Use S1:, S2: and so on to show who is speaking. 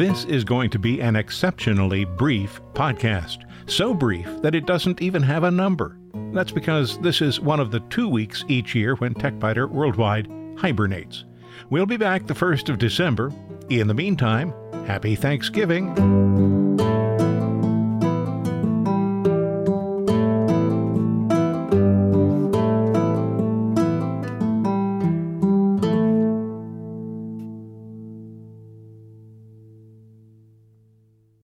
S1: This is going to be an exceptionally brief podcast, so brief that it doesn't even have a number. That's because this is one of the two weeks each year when TechBiter Worldwide hibernates. We'll be back the 1st of December. In the meantime, happy Thanksgiving.